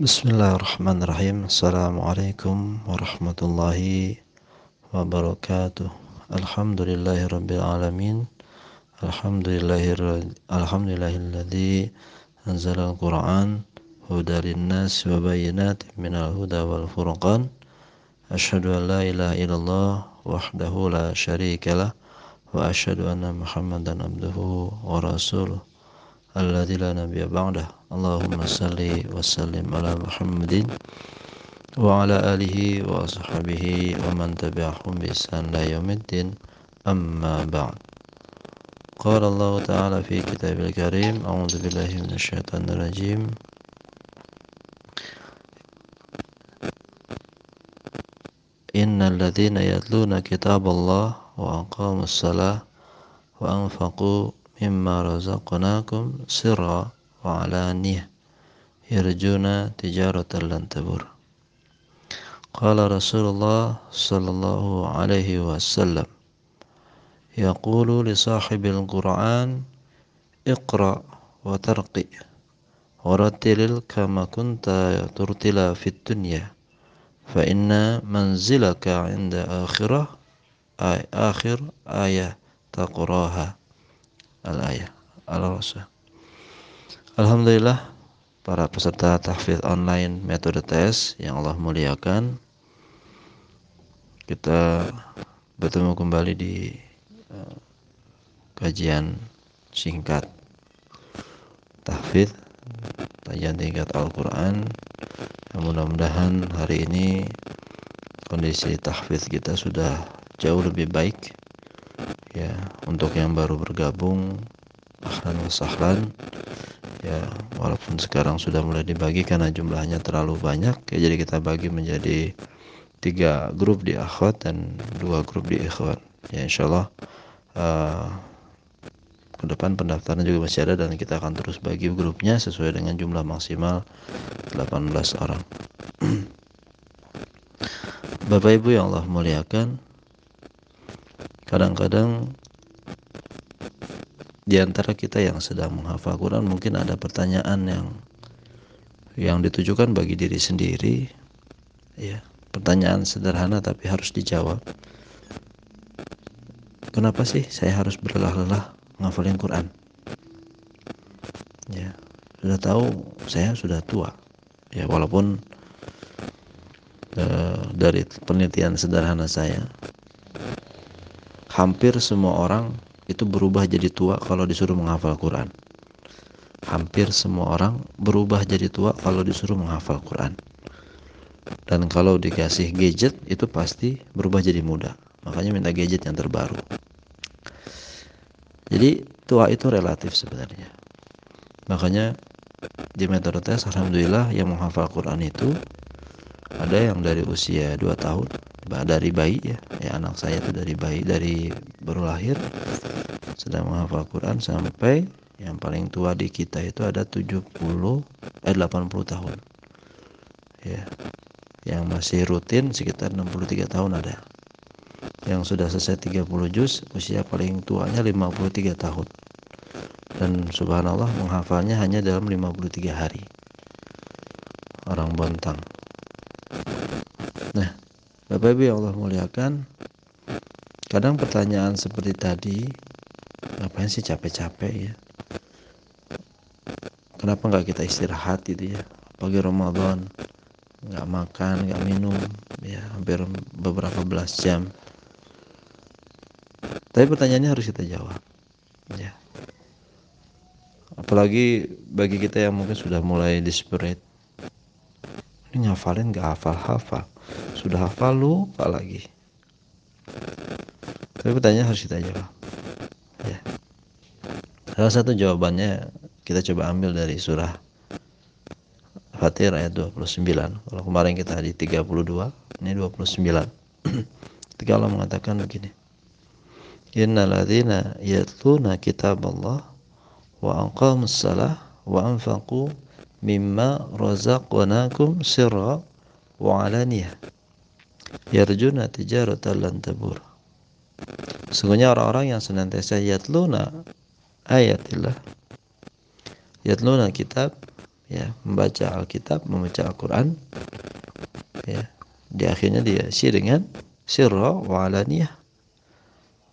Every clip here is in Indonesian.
بسم الله الرحمن الرحيم السلام عليكم ورحمة الله وبركاته الحمد لله رب العالمين الحمد لله الحمد لله الذي أنزل القرآن هدى للناس وبينات من الهدى والفرقان أشهد أن لا إله إلا الله وحده لا شريك له وأشهد أن محمدا عبده ورسوله الذي لا نبي بعده. اللهم صل وسلم على محمد وعلى آله وصحبه ومن تبعهم بإحسان إلى يوم الدين. أما بعد. قال الله تعالى في كتاب الكريم أعوذ بالله من الشيطان الرجيم. إن الذين يتلون كتاب الله وأقاموا الصلاة وأنفقوا sirra wa alaniyah yarjuna tijaratan lan tabur Qala Rasulullah sallallahu alaihi wasallam yaqulu li sahibil Qur'an iqra wa tarqi warattilil kama kunta turtila fid dunya fa inna manzilaka 'inda akhirah ay akhir ayah taqraha al-ayah al-rasul. Alhamdulillah para peserta tahfidz online metode tes yang Allah muliakan kita bertemu kembali di uh, kajian singkat tahfidz kajian tingkat Al-Qur'an. Mudah-mudahan hari ini kondisi tahfidz kita sudah jauh lebih baik ya untuk yang baru bergabung ahlan wa sahlan. Ya walaupun sekarang sudah mulai dibagi karena jumlahnya terlalu banyak ya jadi kita bagi menjadi tiga grup di akhwat dan dua grup di ikhwan ya insyaallah uh, ke depan pendaftaran juga masih ada dan kita akan terus bagi grupnya sesuai dengan jumlah maksimal 18 orang. Bapak Ibu yang Allah muliakan kadang-kadang di antara kita yang sedang menghafal Quran mungkin ada pertanyaan yang yang ditujukan bagi diri sendiri ya. Pertanyaan sederhana tapi harus dijawab. Kenapa sih saya harus berlelah-lelah menghafalin Quran? Ya sudah tahu saya sudah tua. Ya walaupun uh, dari penelitian sederhana saya hampir semua orang itu berubah jadi tua kalau disuruh menghafal Quran. Hampir semua orang berubah jadi tua kalau disuruh menghafal Quran. Dan kalau dikasih gadget itu pasti berubah jadi muda. Makanya minta gadget yang terbaru. Jadi tua itu relatif sebenarnya. Makanya di metode tes alhamdulillah yang menghafal Quran itu ada yang dari usia 2 tahun dari bayi ya, ya anak saya itu dari bayi dari baru lahir. Sedang menghafal Quran sampai yang paling tua di kita itu ada 70 eh 80 tahun. Ya yang masih rutin sekitar 63 tahun ada. Yang sudah selesai 30 juz usia paling tuanya 53 tahun. Dan subhanallah menghafalnya hanya dalam 53 hari. Orang bontang Bapak Ibu yang Allah muliakan kadang pertanyaan seperti tadi ngapain sih capek-capek ya? Kenapa nggak kita istirahat gitu ya? Pagi Ramadan nggak makan nggak minum ya hampir beberapa belas jam. Tapi pertanyaannya harus kita jawab ya. Apalagi bagi kita yang mungkin sudah mulai desperate ini ngafalin nggak hafal-hafal sudah hafal lupa lagi. Tapi pertanyaan harus kita jawab ya. Salah satu jawabannya kita coba ambil dari surah Fatir ayat 29 kalau kemarin kita di 32 ini 29 ketika Allah mengatakan begini innalladzina yatluna Allah wa aqamus salah wa anfaqu mimma razaqnakum sirra wa alaniyah yarjuna tijaratan lan tabur. Sungguhnya orang-orang yang senantiasa yatluna ayatillah. Yatluna kitab ya membaca Alkitab membaca Al-Quran ya. Di akhirnya dia si dengan sirra wa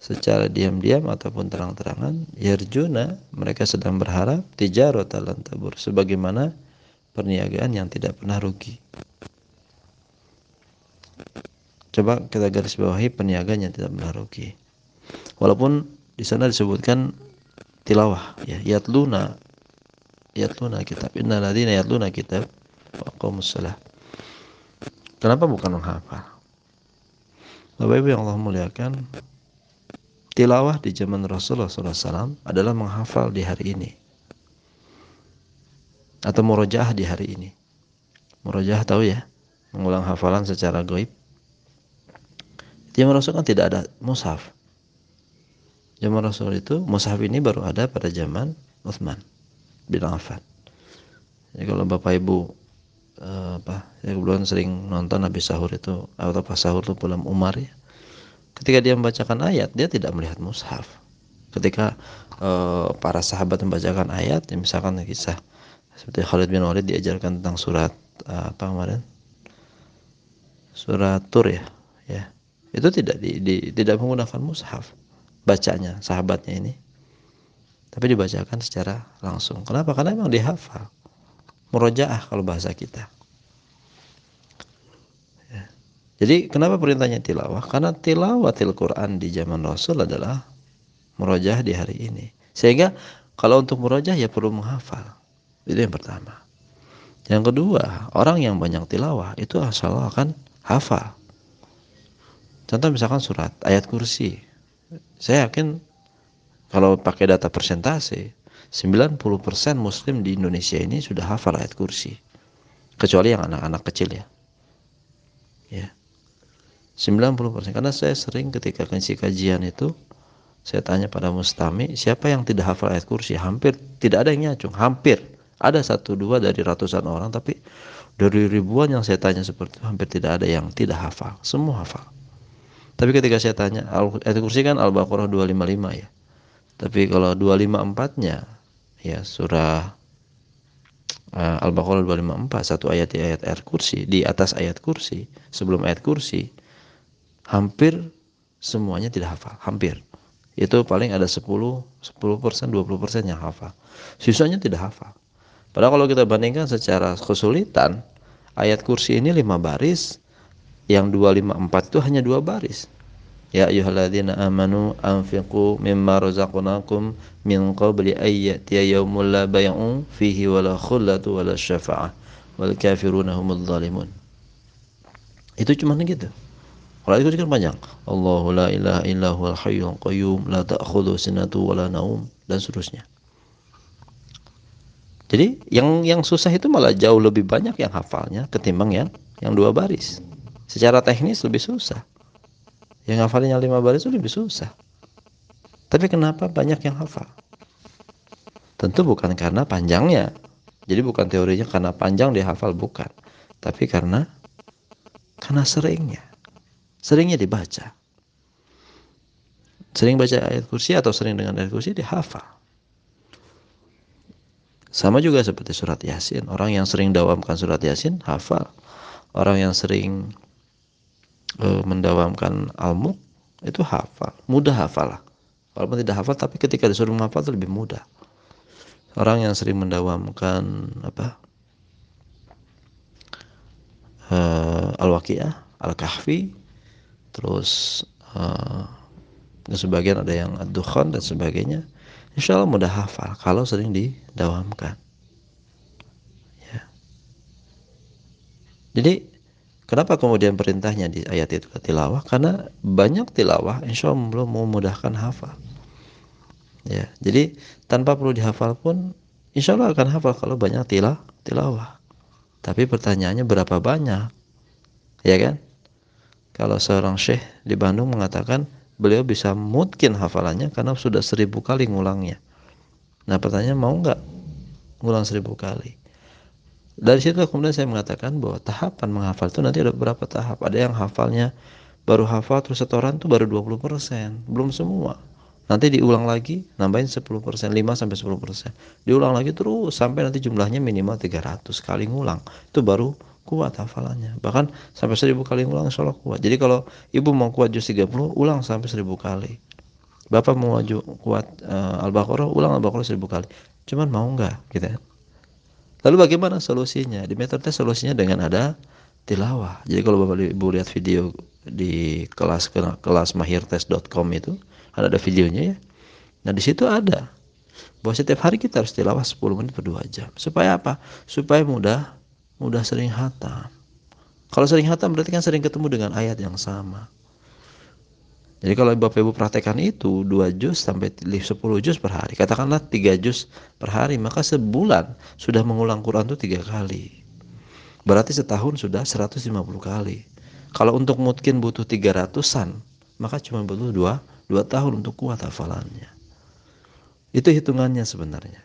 secara diam-diam ataupun terang-terangan yarjuna mereka sedang berharap tijarah lan tabur sebagaimana perniagaan yang tidak pernah rugi coba kita garis bawahi perniagaan yang tidak pernah rugi walaupun di sana disebutkan tilawah ya yatluna yatluna kitab innalladzina yatluna kitab wa aqamus salah Kenapa bukan menghafal? Bapak Ibu yang Allah muliakan, tilawah di zaman Rasulullah SAW adalah menghafal di hari ini. Atau murojaah di hari ini. Murojaah tahu ya? Mengulang hafalan secara goib. Zaman Rasul kan tidak ada mushaf. Zaman Rasul itu, mushaf ini baru ada pada zaman Uthman bin Affan. Jadi kalau Bapak Ibu uh, apa ya kebetulan sering nonton habis sahur itu atau pas sahur itu pulang Umar ya ketika dia membacakan ayat dia tidak melihat mushaf ketika uh, para sahabat membacakan ayat ya misalkan kisah seperti Khalid bin Walid diajarkan tentang surat uh, apa kemarin surat Tur ya ya itu tidak di, di, tidak menggunakan mushaf bacanya sahabatnya ini tapi dibacakan secara langsung kenapa karena memang dihafal murojaah kalau bahasa kita. Ya. Jadi kenapa perintahnya tilawah? Karena tilawatil Quran di zaman Rasul adalah murojaah di hari ini. Sehingga kalau untuk murojaah ya perlu menghafal. Itu yang pertama. Yang kedua, orang yang banyak tilawah itu asal akan hafal. Contoh misalkan surat ayat kursi. Saya yakin kalau pakai data persentase 90% muslim di Indonesia ini sudah hafal ayat kursi. Kecuali yang anak-anak kecil ya. Ya. 90% karena saya sering ketika ngisi kajian itu saya tanya pada mustami siapa yang tidak hafal ayat kursi hampir tidak ada yang nyacung hampir ada satu dua dari ratusan orang tapi dari ribuan yang saya tanya seperti itu hampir tidak ada yang tidak hafal semua hafal tapi ketika saya tanya ayat kursi kan al-baqarah 255 ya. Tapi kalau 254 nya ya surah uh, Al-Baqarah 254 satu ayat di ayat ayat kursi di atas ayat kursi sebelum ayat kursi hampir semuanya tidak hafal hampir. Itu paling ada 10 10 persen 20 persen yang hafal. Sisanya tidak hafal. Padahal kalau kita bandingkan secara kesulitan ayat kursi ini lima baris yang 254 itu hanya dua baris Ya ayyuhalladzina amanu anfiqu mimma razaqnakum min qabli ay ya'tiya yawmul la bay'un fihi wala khullatu wala syafa'ah wal kafiruna humul zalimun. Itu cuma gitu. Kalau itu kan panjang. Allahu la ilaha illa huwal hayyul qayyum la ta'khudhu sinatu wala naum dan seterusnya. Jadi yang yang susah itu malah jauh lebih banyak yang hafalnya ketimbang yang yang dua baris. Secara teknis lebih susah. Yang hafalnya lima baris itu lebih susah. Tapi kenapa banyak yang hafal? Tentu bukan karena panjangnya. Jadi bukan teorinya karena panjang dia hafal bukan. Tapi karena karena seringnya. Seringnya dibaca. Sering baca ayat kursi atau sering dengan ayat kursi dihafal. Sama juga seperti surat Yasin. Orang yang sering dawamkan surat Yasin hafal. Orang yang sering e, mendawamkan almu itu hafal, mudah hafal lah. Walaupun tidak hafal tapi ketika disuruh menghafal lebih mudah. Orang yang sering mendawamkan apa? E, Al-Waqiah, Al-Kahfi, terus e, sebagian ada yang Ad-Dukhan dan sebagainya. Insya Allah mudah hafal kalau sering didawamkan. Ya. Jadi Kenapa kemudian perintahnya di ayat itu tilawah? Karena banyak tilawah insya Allah belum memudahkan hafal. Ya, jadi tanpa perlu dihafal pun insya Allah akan hafal kalau banyak tilah, tilawah. Tapi pertanyaannya berapa banyak? Ya kan? Kalau seorang syekh di Bandung mengatakan beliau bisa mungkin hafalannya karena sudah seribu kali ngulangnya. Nah pertanyaan mau nggak ngulang seribu kali? Dari situ kemudian saya mengatakan bahwa tahapan menghafal itu nanti ada beberapa tahap. Ada yang hafalnya baru hafal terus setoran itu baru 20% belum semua. Nanti diulang lagi nambahin 10% 5 sampai 10% diulang lagi terus sampai nanti jumlahnya minimal 300 kali ngulang. Itu baru kuat hafalannya. Bahkan sampai 1000 kali ngulang insya Allah kuat. Jadi kalau ibu mau kuat juz 30 ulang sampai 1000 kali. Bapak mau kuat uh, Al-Baqarah ulang Al-Baqarah 1000 kali. Cuman mau enggak gitu ya lalu bagaimana solusinya? Di metode solusinya dengan ada tilawah. Jadi kalau bapak ibu lihat video di kelas kelas mahirtes.com itu ada ada videonya ya. Nah di situ ada bahwa setiap hari kita harus tilawah 10 menit per 2 jam. Supaya apa? Supaya mudah mudah sering hatam. Kalau sering hatam berarti kan sering ketemu dengan ayat yang sama jadi kalau Bapak Ibu praktekkan itu 2 juz sampai 10 juz per hari, katakanlah 3 juz per hari, maka sebulan sudah mengulang Quran itu tiga kali. Berarti setahun sudah 150 kali. Kalau untuk mungkin butuh 300-an, maka cuma butuh 2 dua tahun untuk kuat hafalannya. Itu hitungannya sebenarnya.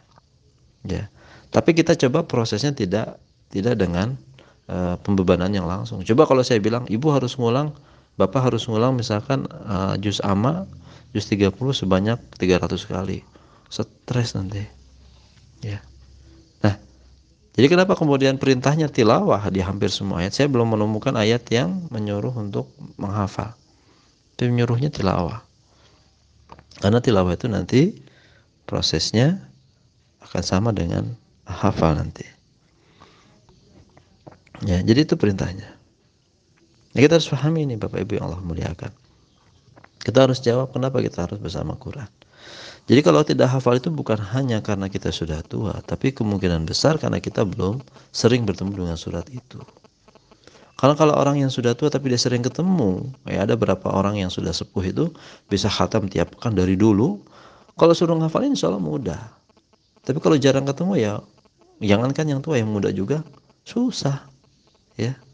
Ya. Tapi kita coba prosesnya tidak tidak dengan uh, pembebanan yang langsung. Coba kalau saya bilang ibu harus ngulang, bapak harus ngulang misalkan uh, juz amma, juz 30 sebanyak 300 kali. Stres nanti. Ya. Nah, jadi kenapa kemudian perintahnya tilawah di hampir semua ayat? Saya belum menemukan ayat yang menyuruh untuk menghafal. Tapi menyuruhnya tilawah. Karena tilawah itu nanti prosesnya akan sama dengan hafal nanti. Ya, jadi itu perintahnya. Nah, kita harus pahami ini Bapak Ibu yang Allah muliakan. Kita harus jawab kenapa kita harus bersama Quran. Jadi kalau tidak hafal itu bukan hanya karena kita sudah tua, tapi kemungkinan besar karena kita belum sering bertemu dengan surat itu. Karena kalau orang yang sudah tua tapi dia sering ketemu, ya ada berapa orang yang sudah sepuh itu bisa khatam tiap pekan dari dulu. Kalau suruh ngafalin insya Allah mudah. Tapi kalau jarang ketemu ya jangankan yang tua yang muda juga susah. Ya.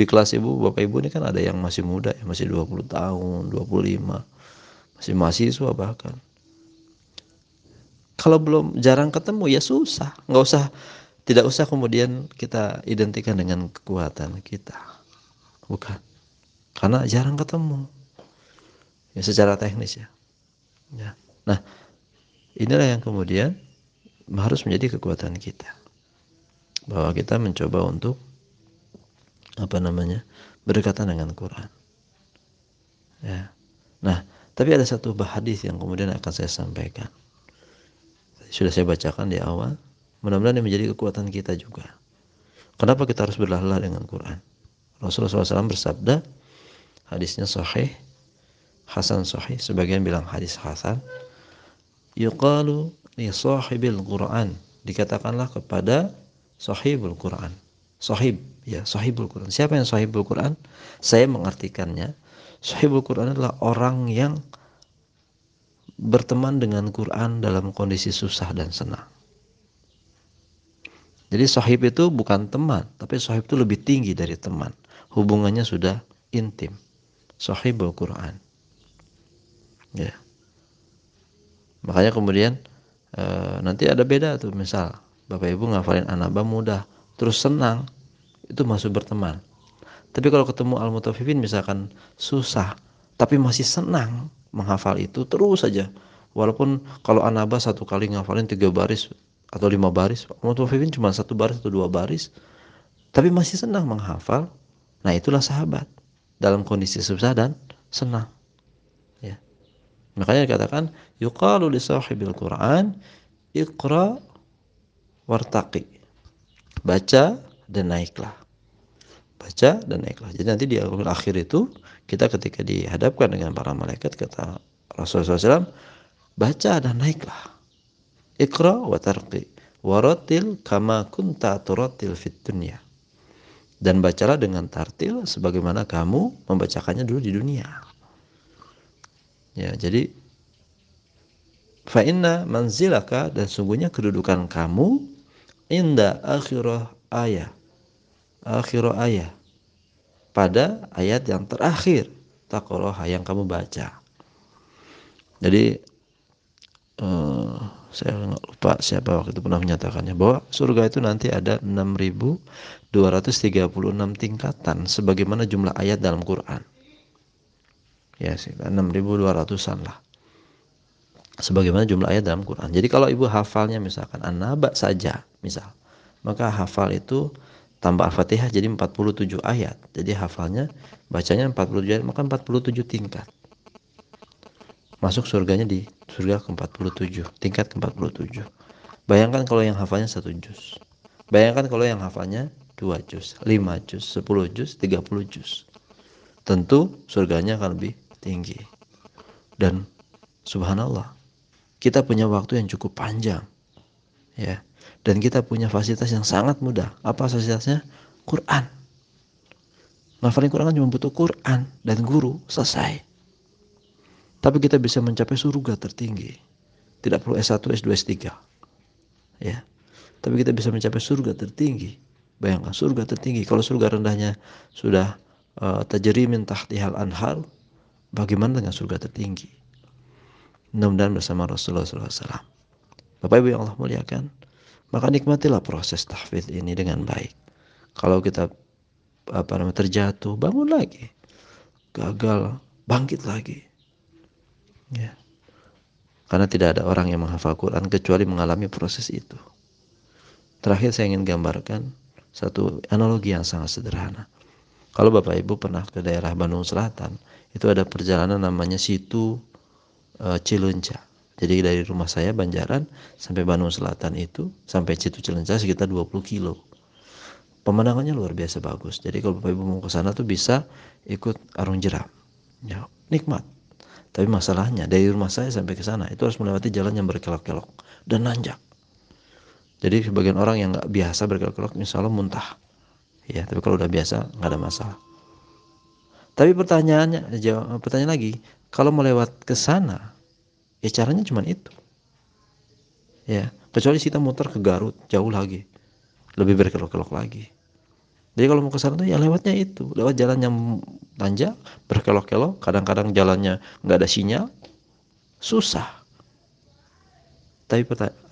Di kelas ibu, bapak ibu ini kan ada yang masih muda ya, masih 20 tahun, 25. Masih mahasiswa bahkan. Kalau belum jarang ketemu ya susah. Nggak usah tidak usah kemudian kita identikan dengan kekuatan kita. Bukan. Karena jarang ketemu. Ya secara teknis ya. Ya. Nah, inilah yang kemudian harus menjadi kekuatan kita. Bahwa kita mencoba untuk apa namanya? berdekatan dengan Quran. Ya. Nah, tapi ada satu hadis yang kemudian akan saya sampaikan. Sudah saya bacakan di awal Mudah-mudahan ini menjadi kekuatan kita juga. Kenapa kita harus berlahlah dengan Quran? Rasulullah SAW bersabda, hadisnya sahih, Hasan sahih, sebagian bilang hadis Hasan. Yuqalu li sahibil Quran. Dikatakanlah kepada sahibul Quran. Sahib, ya sahibul Quran. Siapa yang sahibul Quran? Saya mengartikannya. Sahibul Quran adalah orang yang berteman dengan Quran dalam kondisi susah dan senang. Jadi sahib itu bukan teman, tapi sahib itu lebih tinggi dari teman. Hubungannya sudah intim. Sahibul Quran. Ya. Makanya kemudian e, nanti ada beda tuh misal Bapak Ibu ngafalin anaba mudah, terus senang, itu masuk berteman. Tapi kalau ketemu al-mutafifin misalkan susah, tapi masih senang menghafal itu terus saja. Walaupun kalau anaba satu kali ngafalin tiga baris atau lima baris mutawafifin cuma satu baris atau dua baris tapi masih senang menghafal. Nah itulah sahabat. Dalam kondisi susah dan senang. Ya. Makanya dikatakan yuqalu li sahibil Quran iqra wartaqi baca dan naiklah baca dan naiklah jadi nanti di akhir itu kita ketika dihadapkan dengan para malaikat kata Rasulullah SAW baca dan naiklah Iqra wa tarqi waratil kama kunta turatil fit dunya. Dan bacalah dengan tartil sebagaimana kamu membacakannya dulu di dunia. Ya, jadi fa inna manzilaka dan sungguhnya kedudukan kamu inda akhirah ayat. Akhirah ayat. Pada ayat yang terakhir takoroha yang kamu baca. Jadi uh, saya nggak lupa siapa waktu itu pernah menyatakannya bahwa surga itu nanti ada 6236 tingkatan sebagaimana jumlah ayat dalam Quran. Ya sih, 6200-an lah. Sebagaimana jumlah ayat dalam Quran. Jadi kalau ibu hafalnya misalkan an-naba saja, misal, maka hafal itu tambah Al-Fatihah jadi 47 ayat. Jadi hafalnya bacanya 47 ayat maka 47 tingkat. Masuk surganya di surga ke-47, tingkat ke-47. Bayangkan kalau yang hafalnya satu juz. Bayangkan kalau yang hafalnya dua juz, lima juz, sepuluh juz, tiga puluh juz. Tentu surganya akan lebih tinggi. Dan subhanallah, kita punya waktu yang cukup panjang. Ya. Dan kita punya fasilitas yang sangat mudah. Apa fasilitasnya? Quran. Ngafalin Quran kan cuma butuh Quran dan guru, selesai. Tapi kita bisa mencapai surga tertinggi. Tidak perlu S1, S2, S3. Ya. Tapi kita bisa mencapai surga tertinggi. Bayangkan surga tertinggi. Kalau surga rendahnya sudah uh, tajri min tahtihal anhar, bagaimana dengan surga tertinggi? Mudah-mudahan bersama Rasulullah SAW. Bapak Ibu yang Allah muliakan, maka nikmatilah proses tahfidz ini dengan baik. Kalau kita apa namanya terjatuh, bangun lagi. Gagal, bangkit lagi. Ya. Karena tidak ada orang yang menghafal Quran kecuali mengalami proses itu. Terakhir saya ingin gambarkan satu analogi yang sangat sederhana. Kalau Bapak Ibu pernah ke daerah Bandung Selatan, itu ada perjalanan namanya situ e, Cilunca. Jadi dari rumah saya Banjaran sampai Bandung Selatan itu sampai Citu Cilenca sekitar 20 kilo. Pemandangannya luar biasa bagus. Jadi kalau Bapak Ibu mau ke sana tuh bisa ikut arung jeram. Ya, nikmat. Tapi masalahnya dari rumah saya sampai ke sana itu harus melewati jalan yang berkelok-kelok dan nanjak. Jadi sebagian orang yang nggak biasa berkelok-kelok Allah muntah. Ya, tapi kalau udah biasa nggak ada masalah. Tapi pertanyaannya, jawab, pertanyaan lagi, kalau melewat ke sana, Ya caranya cuma itu. Ya, kecuali kita muter ke Garut jauh lagi. Lebih berkelok-kelok lagi. Jadi kalau mau ke sana ya lewatnya itu, lewat jalan yang tanjak, berkelok-kelok, kadang-kadang jalannya nggak ada sinyal, susah. Tapi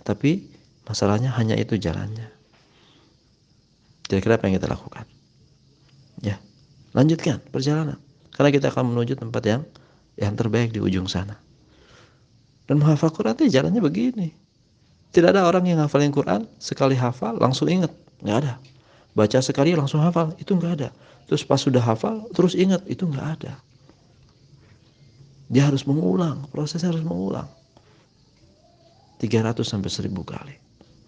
tapi masalahnya hanya itu jalannya. Kira-kira apa yang kita lakukan? Ya, lanjutkan perjalanan. Karena kita akan menuju tempat yang yang terbaik di ujung sana. Dan menghafal Quran itu jalannya begini. Tidak ada orang yang hafalin Quran sekali hafal langsung ingat, nggak ada. Baca sekali langsung hafal, itu nggak ada. Terus pas sudah hafal terus ingat, itu nggak ada. Dia harus mengulang, prosesnya harus mengulang. 300 sampai 1000 kali.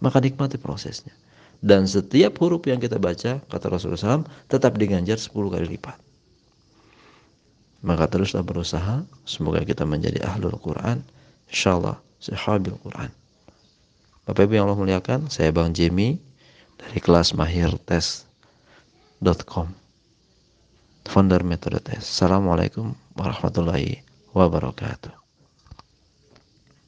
Maka nikmati prosesnya. Dan setiap huruf yang kita baca, kata Rasulullah SAW, tetap diganjar 10 kali lipat. Maka teruslah berusaha, semoga kita menjadi ahlul Quran, insyaallah sahabil Quran. Bapak Ibu yang Allah muliakan, saya Bang Jimmy dari kelas mahir tes.com founder metode tes. Assalamualaikum warahmatullahi wabarakatuh.